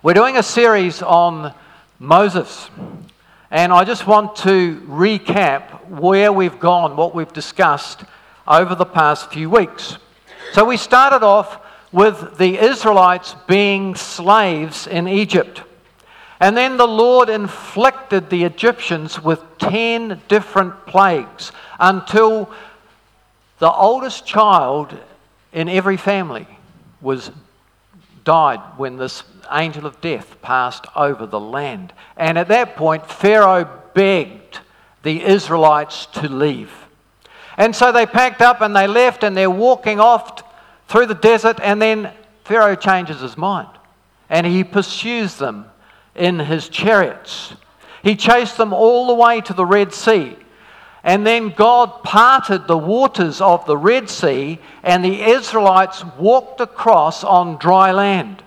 We're doing a series on Moses, and I just want to recap where we've gone, what we've discussed over the past few weeks. So we started off with the Israelites being slaves in Egypt. And then the Lord inflicted the Egyptians with 10 different plagues until the oldest child in every family was died when this angel of death passed over the land. And at that point, Pharaoh begged the Israelites to leave. And so they packed up and they left and they're walking off through the desert. And then Pharaoh changes his mind and he pursues them in his chariots. He chased them all the way to the Red Sea. And then God parted the waters of the Red Sea, and the Israelites walked across on dry land.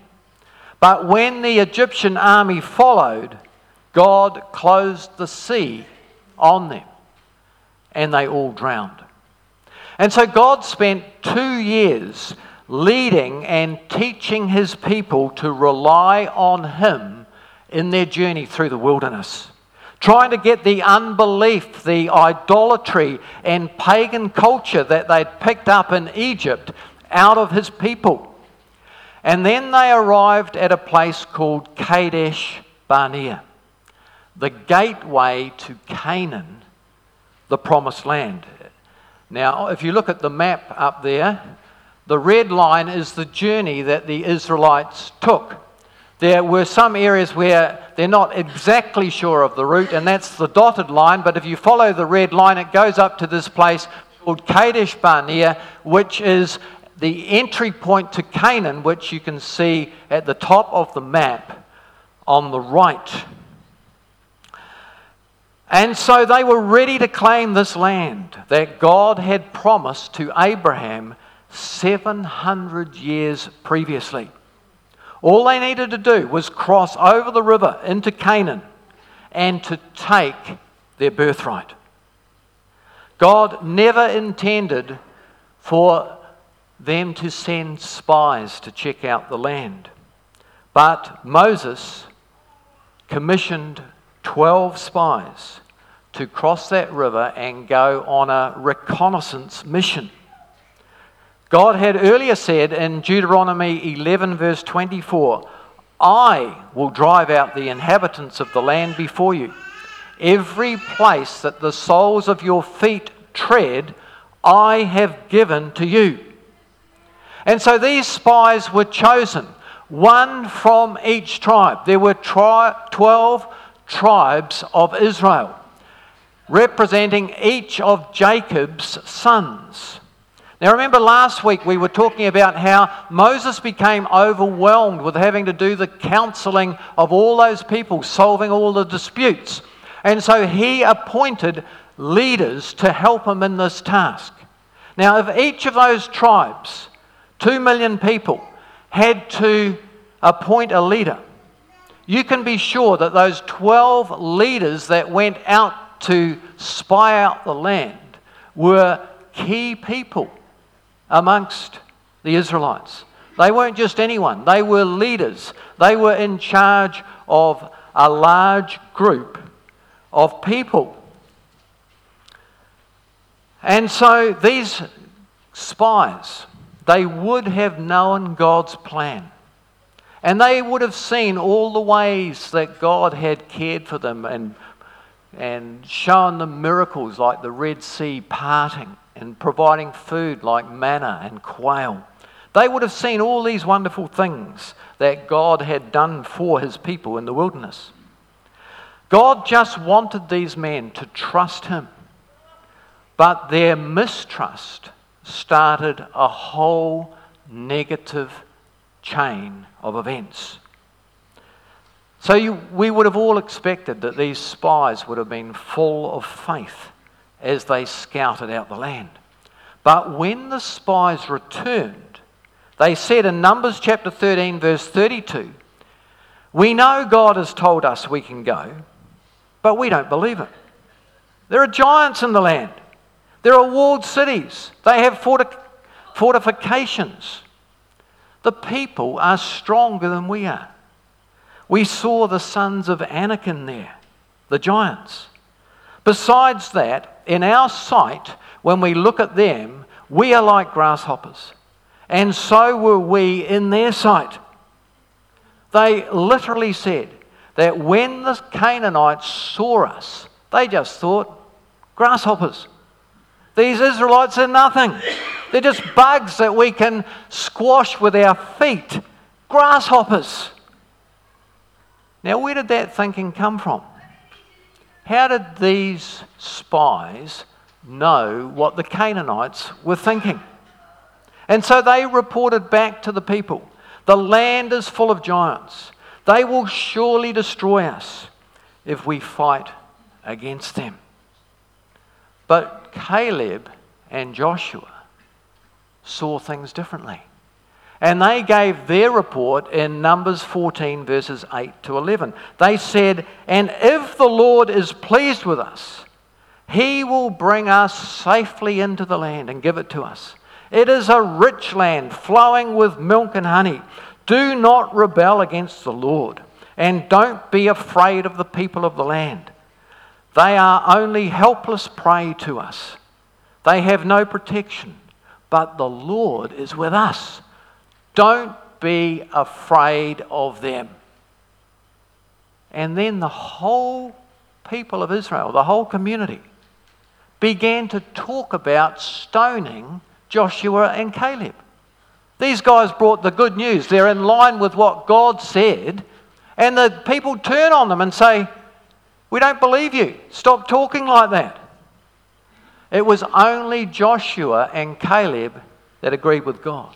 But when the Egyptian army followed, God closed the sea on them, and they all drowned. And so God spent two years leading and teaching his people to rely on him in their journey through the wilderness trying to get the unbelief, the idolatry, and pagan culture that they'd picked up in Egypt out of his people. And then they arrived at a place called Kadesh Barnea, the gateway to Canaan, the promised land. Now, if you look at the map up there, the red line is the journey that the Israelites took. There were some areas where they're not exactly sure of the route, and that's the dotted line. But if you follow the red line, it goes up to this place called Kadesh Barnea, which is the entry point to Canaan, which you can see at the top of the map on the right. And so they were ready to claim this land that God had promised to Abraham 700 years previously. All they needed to do was cross over the river into Canaan and to take their birthright. God never intended for them to send spies to check out the land. But Moses commissioned 12 spies to cross that river and go on a reconnaissance mission. God had earlier said in Deuteronomy 11, verse 24, I will drive out the inhabitants of the land before you. Every place that the soles of your feet tread, I have given to you. And so these spies were chosen, one from each tribe. There were tri- 12 tribes of Israel, representing each of Jacob's sons. Now, remember last week we were talking about how Moses became overwhelmed with having to do the counseling of all those people, solving all the disputes. And so he appointed leaders to help him in this task. Now, if each of those tribes, two million people, had to appoint a leader, you can be sure that those 12 leaders that went out to spy out the land were key people amongst the Israelites. They weren't just anyone, they were leaders. They were in charge of a large group of people. And so these spies, they would have known God's plan. And they would have seen all the ways that God had cared for them and, and shown them miracles like the Red Sea parting and providing food like manna and quail. They would have seen all these wonderful things that God had done for his people in the wilderness. God just wanted these men to trust him, but their mistrust started a whole negative chain of events. So you, we would have all expected that these spies would have been full of faith as they scouted out the land. But when the spies returned, they said in Numbers chapter 13, verse 32, We know God has told us we can go, but we don't believe it. There are giants in the land, there are walled cities, they have forti- fortifications. The people are stronger than we are. We saw the sons of Anakim there, the giants. Besides that, in our sight, when we look at them, we are like grasshoppers, and so were we in their sight. They literally said that when the Canaanites saw us, they just thought, grasshoppers. These Israelites are nothing. They're just bugs that we can squash with our feet. Grasshoppers. Now, where did that thinking come from? How did these spies know what the Canaanites were thinking? And so they reported back to the people the land is full of giants. They will surely destroy us if we fight against them. But Caleb and Joshua saw things differently. And they gave their report in Numbers 14, verses 8 to 11. They said, And if the Lord is pleased with us, he will bring us safely into the land and give it to us. It is a rich land flowing with milk and honey. Do not rebel against the Lord, and don't be afraid of the people of the land. They are only helpless prey to us. They have no protection, but the Lord is with us. Don't be afraid of them. And then the whole people of Israel, the whole community, began to talk about stoning Joshua and Caleb. These guys brought the good news. They're in line with what God said. And the people turn on them and say, We don't believe you. Stop talking like that. It was only Joshua and Caleb that agreed with God.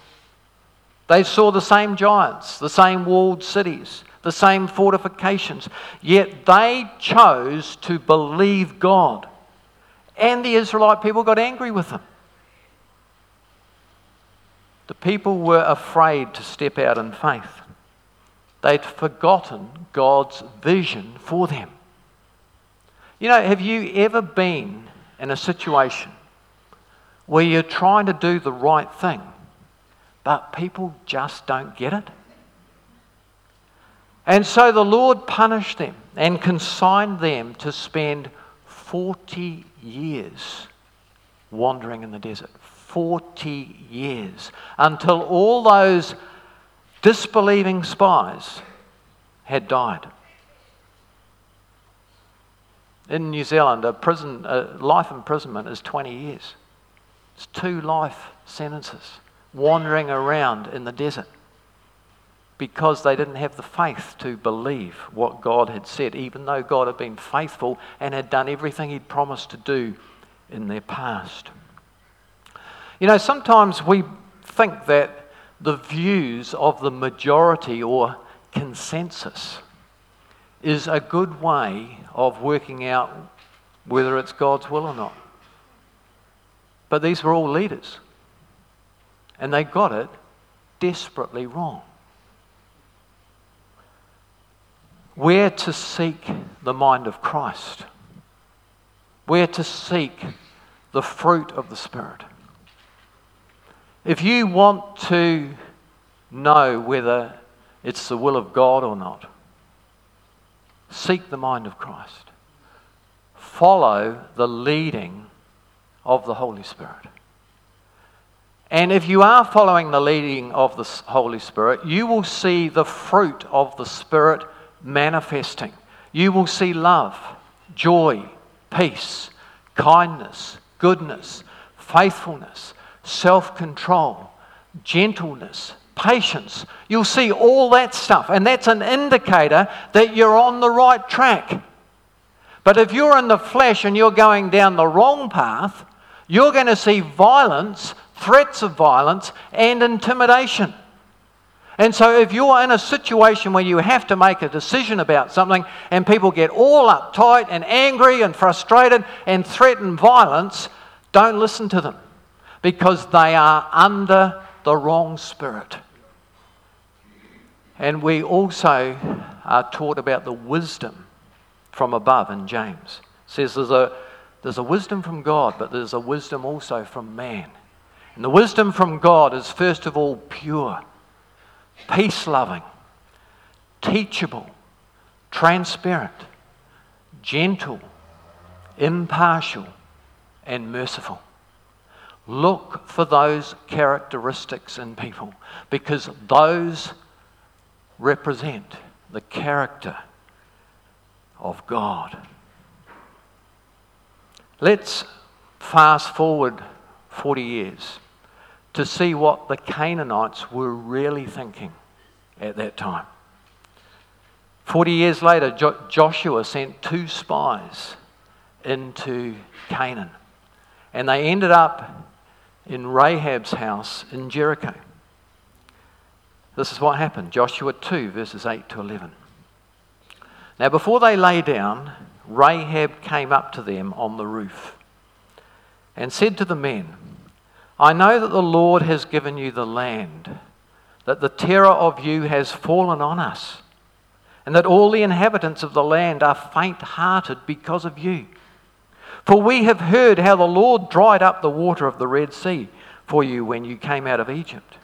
They saw the same giants, the same walled cities, the same fortifications, yet they chose to believe God. And the Israelite people got angry with them. The people were afraid to step out in faith. They'd forgotten God's vision for them. You know, have you ever been in a situation where you're trying to do the right thing? but people just don't get it. And so the Lord punished them and consigned them to spend 40 years wandering in the desert. 40 years until all those disbelieving spies had died. In New Zealand, a prison, a life imprisonment is 20 years. It's two life sentences wandering around in the desert because they didn't have the faith to believe what God had said, even though God had been faithful and had done everything He'd promised to do in their past. You know, sometimes we think that the views of the majority or consensus is a good way of working out whether it's God's will or not. But these were all leaders. And they got it desperately wrong. Where to seek the mind of Christ, where to seek the fruit of the Spirit. If you want to know whether it's the will of God or not, seek the mind of Christ. Follow the leading of the Holy Spirit. And if you are following the leading of the Holy Spirit, you will see the fruit of the Spirit manifesting. You will see love, joy, peace, kindness, goodness, faithfulness, self control, gentleness, patience. You'll see all that stuff, and that's an indicator that you're on the right track. But if you're in the flesh and you're going down the wrong path, you're going to see violence threats of violence, and intimidation. And so, if you're in a situation where you have to make a decision about something and people get all uptight and angry and frustrated and threaten violence, don't listen to them because they are under the wrong spirit. And we also are taught about the wisdom from above in James. It says there's a, there's a wisdom from God, but there's a wisdom also from man. And the wisdom from God is, first of all, pure, peace loving, teachable, transparent, gentle, impartial, and merciful. Look for those characteristics in people because those represent the character of God. Let's fast forward 40 years to see what the Canaanites were really thinking at that time. 40 years later, jo- Joshua sent two spies into Canaan, and they ended up in Rahab's house in Jericho. This is what happened Joshua 2, verses 8 to 11. Now, before they lay down, Rahab came up to them on the roof and said to the men, I know that the Lord has given you the land, that the terror of you has fallen on us, and that all the inhabitants of the land are faint hearted because of you. For we have heard how the Lord dried up the water of the Red Sea for you when you came out of Egypt,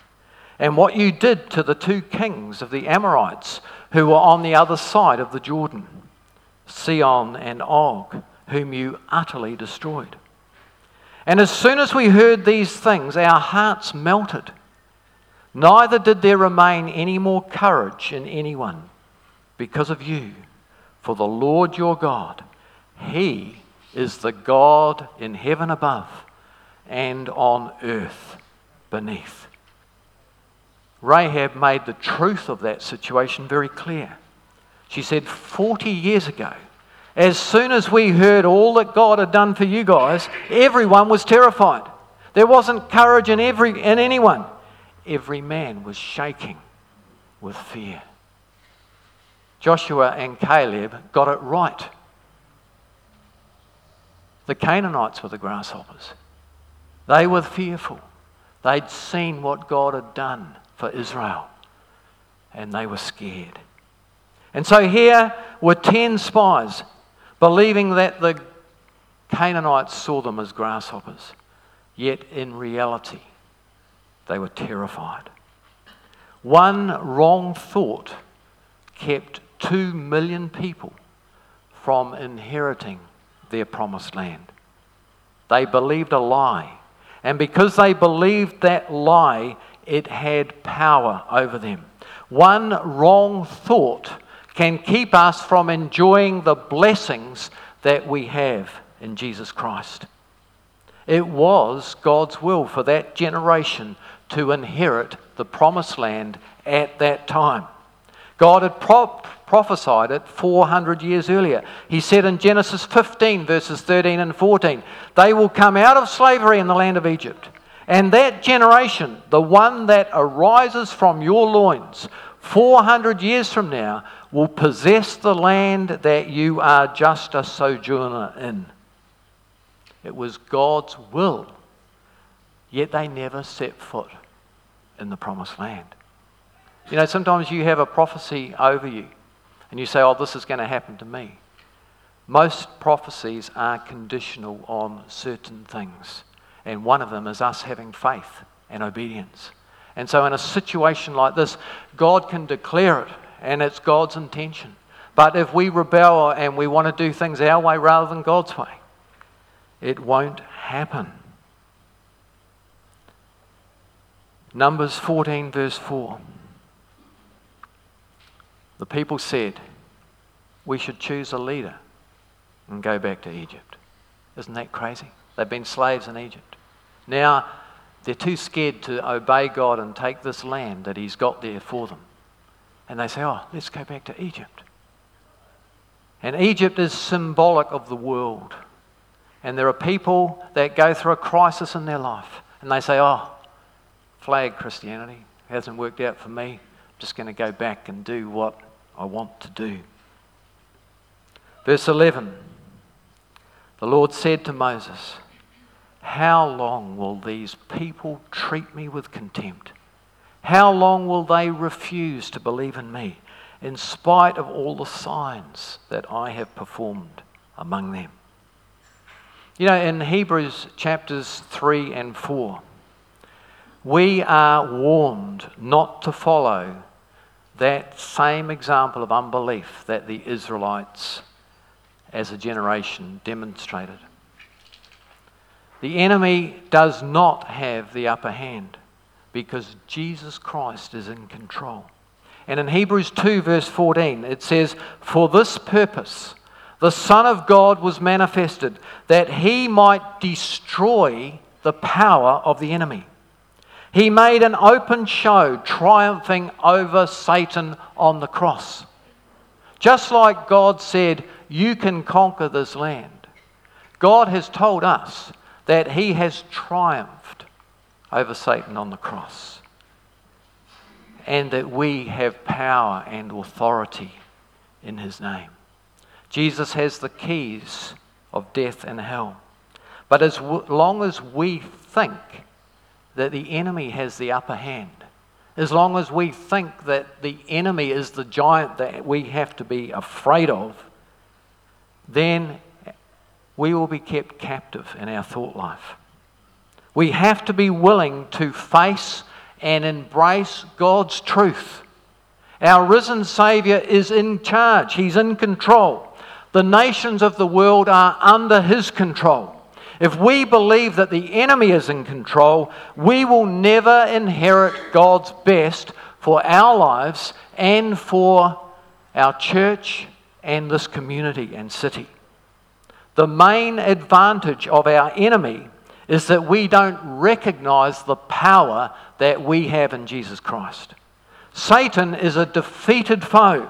and what you did to the two kings of the Amorites who were on the other side of the Jordan, Sihon and Og, whom you utterly destroyed. And as soon as we heard these things, our hearts melted. Neither did there remain any more courage in anyone because of you. For the Lord your God, He is the God in heaven above and on earth beneath. Rahab made the truth of that situation very clear. She said, 40 years ago, as soon as we heard all that God had done for you guys, everyone was terrified. There wasn't courage in, every, in anyone. Every man was shaking with fear. Joshua and Caleb got it right. The Canaanites were the grasshoppers. They were fearful. They'd seen what God had done for Israel, and they were scared. And so here were 10 spies believing that the Canaanites saw them as grasshoppers, yet in reality, they were terrified. One wrong thought kept two million people from inheriting their promised land. They believed a lie. And because they believed that lie, it had power over them. One wrong thought can keep us from enjoying the blessings that we have in Jesus Christ. It was God's will for that generation to inherit the promised land at that time. God had pro- prophesied it 400 years earlier. He said in Genesis 15, verses 13 and 14, they will come out of slavery in the land of Egypt. And that generation, the one that arises from your loins, 400 years from now, will possess the land that you are just a sojourner in. It was God's will, yet they never set foot in the promised land. You know, sometimes you have a prophecy over you and you say, oh, this is going to happen to me. Most prophecies are conditional on certain things, and one of them is us having faith and obedience. And so, in a situation like this, God can declare it, and it's God's intention. But if we rebel and we want to do things our way rather than God's way, it won't happen. Numbers 14, verse 4. The people said, We should choose a leader and go back to Egypt. Isn't that crazy? They've been slaves in Egypt. Now, they're too scared to obey God and take this land that He's got there for them. And they say, Oh, let's go back to Egypt. And Egypt is symbolic of the world. And there are people that go through a crisis in their life and they say, Oh, flag Christianity hasn't worked out for me. I'm just going to go back and do what I want to do. Verse 11 The Lord said to Moses, How long will these people treat me with contempt? How long will they refuse to believe in me, in spite of all the signs that I have performed among them? You know, in Hebrews chapters 3 and 4, we are warned not to follow that same example of unbelief that the Israelites as a generation demonstrated. The enemy does not have the upper hand because Jesus Christ is in control. And in Hebrews 2, verse 14, it says, For this purpose the Son of God was manifested, that he might destroy the power of the enemy. He made an open show, triumphing over Satan on the cross. Just like God said, You can conquer this land, God has told us that He has triumphed over Satan on the cross and that we have power and authority in His name. Jesus has the keys of death and hell. But as long as we think that the enemy has the upper hand, as long as we think that the enemy is the giant that we have to be afraid of, then we will be kept captive in our thought life. We have to be willing to face and embrace God's truth. Our risen Saviour is in charge, He's in control. The nations of the world are under His control. If we believe that the enemy is in control, we will never inherit God's best for our lives and for our church and this community and city. The main advantage of our enemy is that we don't recognize the power that we have in Jesus Christ. Satan is a defeated foe.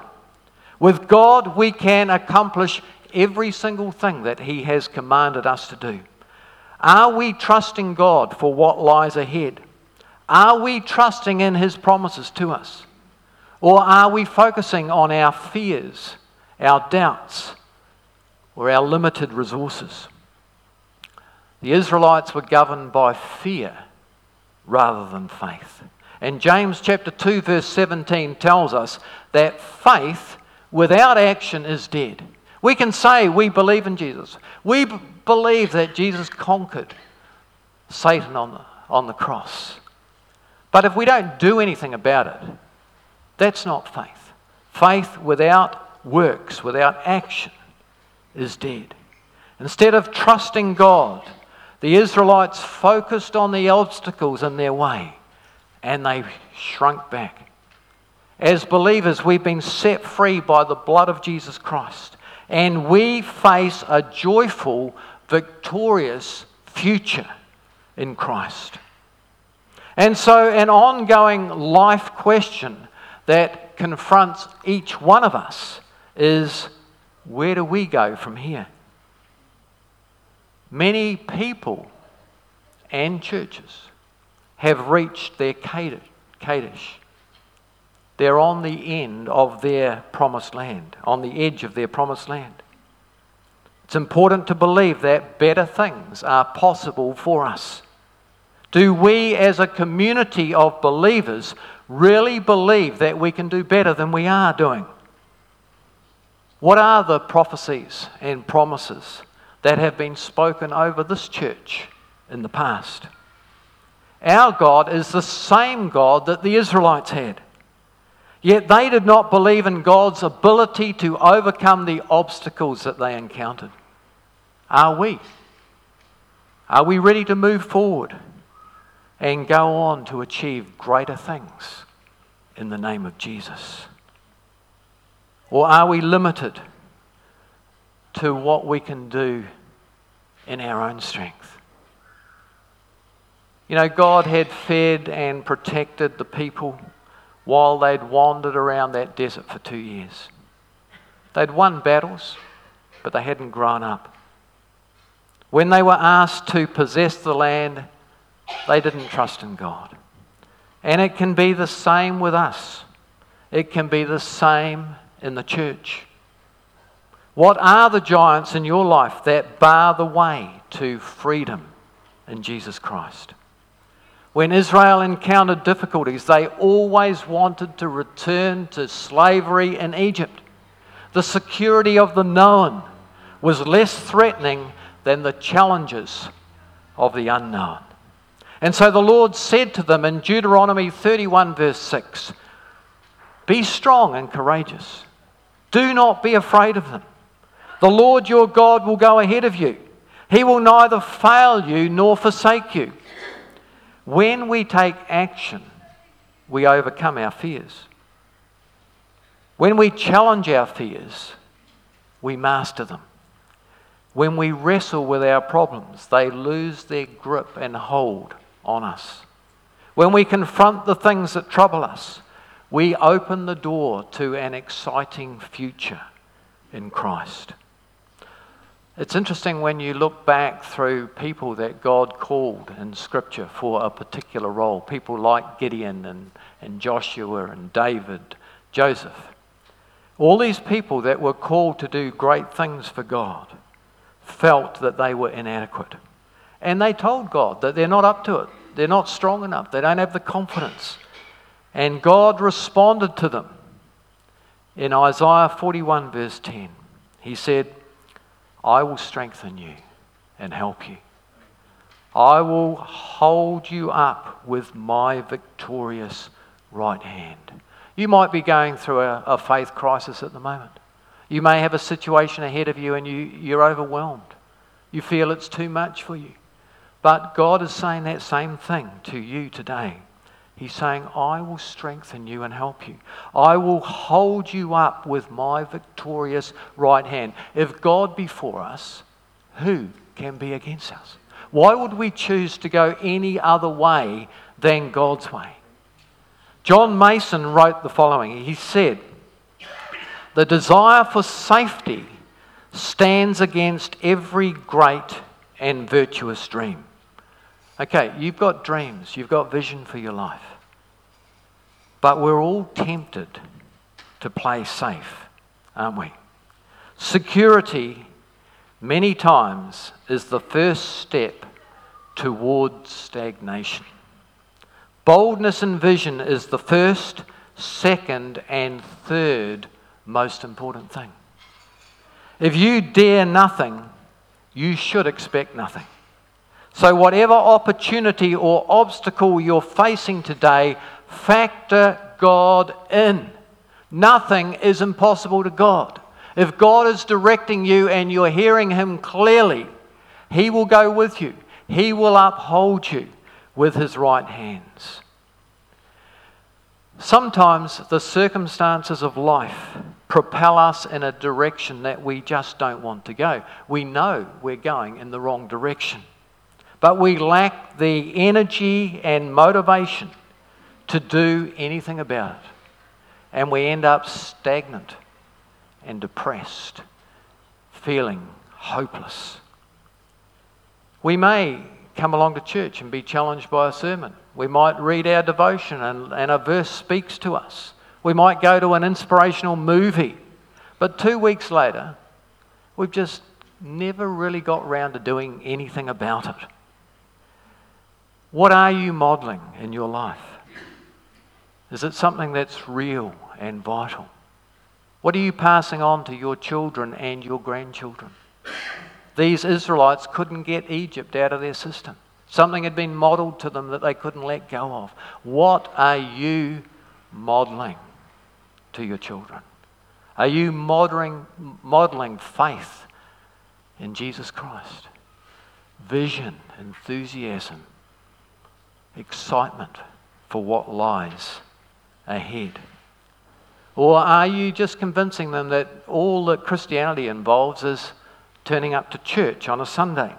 With God, we can accomplish every single thing that He has commanded us to do. Are we trusting God for what lies ahead? Are we trusting in His promises to us? Or are we focusing on our fears, our doubts, or our limited resources? The Israelites were governed by fear rather than faith. And James chapter 2 verse 17 tells us that faith without action is dead. We can say we believe in Jesus. We b- believe that Jesus conquered Satan on the, on the cross. But if we don't do anything about it, that's not faith. Faith without works, without action, is dead. Instead of trusting God, the Israelites focused on the obstacles in their way and they shrunk back. As believers, we've been set free by the blood of Jesus Christ, and we face a joyful, victorious future in Christ. And so, an ongoing life question that confronts each one of us is where do we go from here? Many people and churches have reached their Kadesh they're on the end of their promised land, on the edge of their promised land. It's important to believe that better things are possible for us. Do we, as a community of believers, really believe that we can do better than we are doing? What are the prophecies and promises that have been spoken over this church in the past? Our God is the same God that the Israelites had. Yet they did not believe in God's ability to overcome the obstacles that they encountered. Are we? Are we ready to move forward and go on to achieve greater things in the name of Jesus? Or are we limited to what we can do in our own strength? You know, God had fed and protected the people while they'd wandered around that desert for two years. They'd won battles, but they hadn't grown up. When they were asked to possess the land, they didn't trust in God. And it can be the same with us. It can be the same in the church. What are the giants in your life that bar the way to freedom in Jesus Christ? When Israel encountered difficulties, they always wanted to return to slavery in Egypt. The security of the known was less threatening than the challenges of the unknown. And so the Lord said to them in Deuteronomy 31, verse 6 Be strong and courageous. Do not be afraid of them. The Lord your God will go ahead of you. He will neither fail you nor forsake you. When we take action, we overcome our fears. When we challenge our fears, we master them. When we wrestle with our problems, they lose their grip and hold on us. When we confront the things that trouble us, we open the door to an exciting future in Christ. It's interesting when you look back through people that God called in Scripture for a particular role, people like Gideon and, and Joshua and David, Joseph. All these people that were called to do great things for God felt that they were inadequate. And they told God that they're not up to it. They're not strong enough. They don't have the confidence. And God responded to them. In Isaiah 41, verse 10, He said, I will strengthen you and help you. I will hold you up with my victorious right hand. You might be going through a, a faith crisis at the moment. You may have a situation ahead of you and you, you're overwhelmed. You feel it's too much for you. But God is saying that same thing to you today. He's saying, I will strengthen you and help you. I will hold you up with my victorious right hand. If God be for us, who can be against us? Why would we choose to go any other way than God's way? John Mason wrote the following He said, the desire for safety stands against every great and virtuous dream. Okay, you've got dreams, you've got vision for your life. But we're all tempted to play safe, aren't we? Security, many times, is the first step towards stagnation. Boldness and vision is the first, second, and third most important thing. If you dare nothing, you should expect nothing. So, whatever opportunity or obstacle you're facing today, factor God in. Nothing is impossible to God. If God is directing you and you're hearing Him clearly, He will go with you, He will uphold you with His right hands. Sometimes the circumstances of life propel us in a direction that we just don't want to go. We know we're going in the wrong direction, but we lack the energy and motivation to do anything about it. And we end up stagnant and depressed, feeling hopeless. We may come along to church and be challenged by a sermon. We might read our devotion and, and a verse speaks to us. We might go to an inspirational movie. But two weeks later, we've just never really got round to doing anything about it. What are you modeling in your life? Is it something that's real and vital? What are you passing on to your children and your grandchildren? These Israelites couldn't get Egypt out of their system. Something had been modeled to them that they couldn't let go of. What are you modeling to your children? Are you modeling, modeling faith in Jesus Christ? Vision, enthusiasm, excitement for what lies ahead? Or are you just convincing them that all that Christianity involves is turning up to church on a Sunday?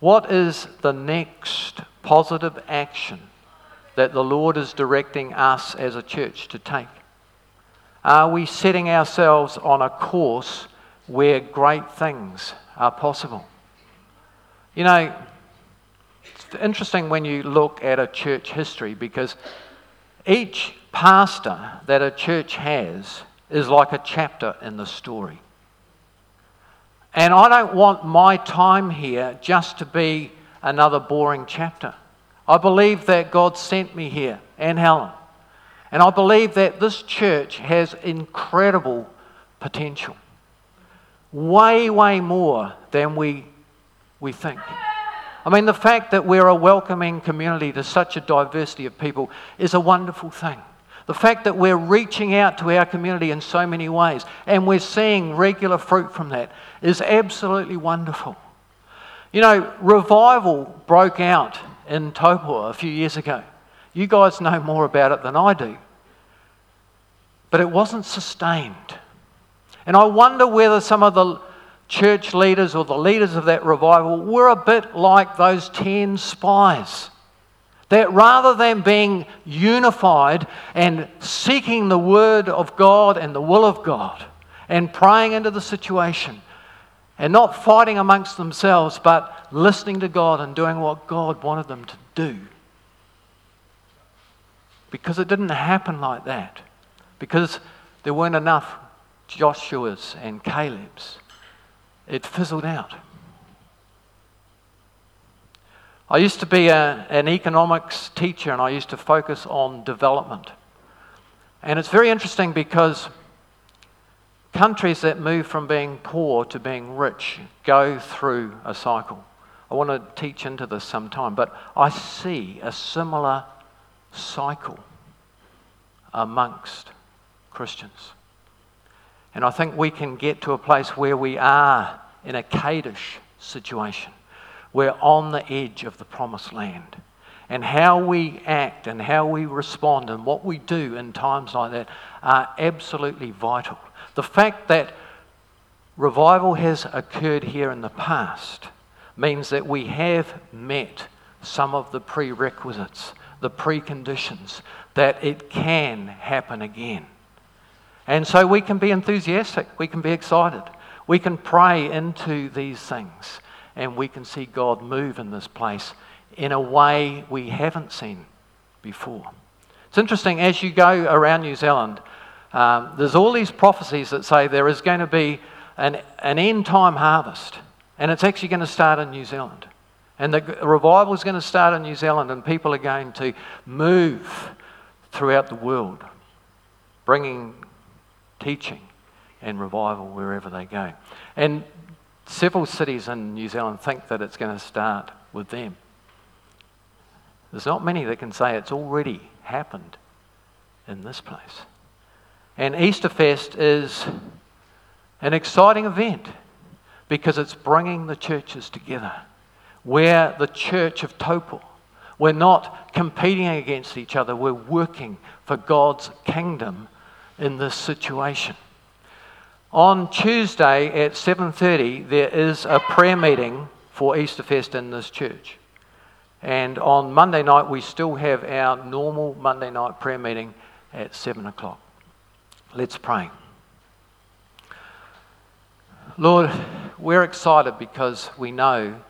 What is the next positive action that the Lord is directing us as a church to take? Are we setting ourselves on a course where great things are possible? You know, it's interesting when you look at a church history because each pastor that a church has is like a chapter in the story. And I don't want my time here just to be another boring chapter. I believe that God sent me here and Helen. And I believe that this church has incredible potential. Way, way more than we, we think. I mean, the fact that we're a welcoming community to such a diversity of people is a wonderful thing. The fact that we're reaching out to our community in so many ways and we're seeing regular fruit from that is absolutely wonderful. You know, revival broke out in Taupo a few years ago. You guys know more about it than I do. But it wasn't sustained. And I wonder whether some of the church leaders or the leaders of that revival were a bit like those 10 spies. That rather than being unified and seeking the word of God and the will of God and praying into the situation and not fighting amongst themselves, but listening to God and doing what God wanted them to do. Because it didn't happen like that. Because there weren't enough Joshua's and Caleb's. It fizzled out. I used to be a, an economics teacher and I used to focus on development. And it's very interesting because countries that move from being poor to being rich go through a cycle. I want to teach into this sometime, but I see a similar cycle amongst Christians. And I think we can get to a place where we are in a Kadesh situation. We're on the edge of the promised land. And how we act and how we respond and what we do in times like that are absolutely vital. The fact that revival has occurred here in the past means that we have met some of the prerequisites, the preconditions, that it can happen again. And so we can be enthusiastic, we can be excited, we can pray into these things, and we can see God move in this place in a way we haven't seen before. It's interesting, as you go around New Zealand, um, there's all these prophecies that say there is going to be an, an end time harvest, and it's actually going to start in New Zealand. And the revival is going to start in New Zealand, and people are going to move throughout the world, bringing teaching and revival wherever they go. And several cities in New Zealand think that it's going to start with them. There's not many that can say it's already happened in this place. And Easterfest is an exciting event because it's bringing the churches together. We're the church of Taupo. We're not competing against each other, we're working for God's kingdom in this situation. On Tuesday at 7:30 there is a prayer meeting for Easterfest in this church. And on Monday night we still have our normal Monday night prayer meeting at 7 o'clock. Let's pray. Lord, we're excited because we know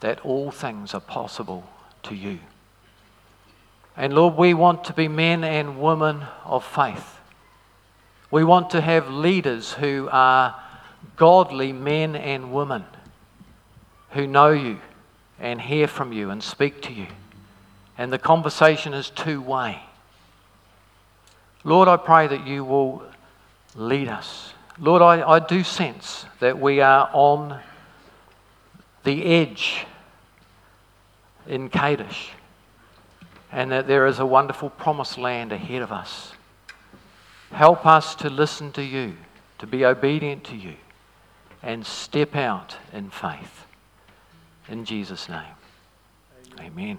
that all things are possible to you. And Lord, we want to be men and women of faith. We want to have leaders who are godly men and women who know you and hear from you and speak to you. And the conversation is two way. Lord, I pray that you will lead us. Lord, I, I do sense that we are on the edge in Kadesh and that there is a wonderful promised land ahead of us. Help us to listen to you, to be obedient to you, and step out in faith. In Jesus' name, amen. amen.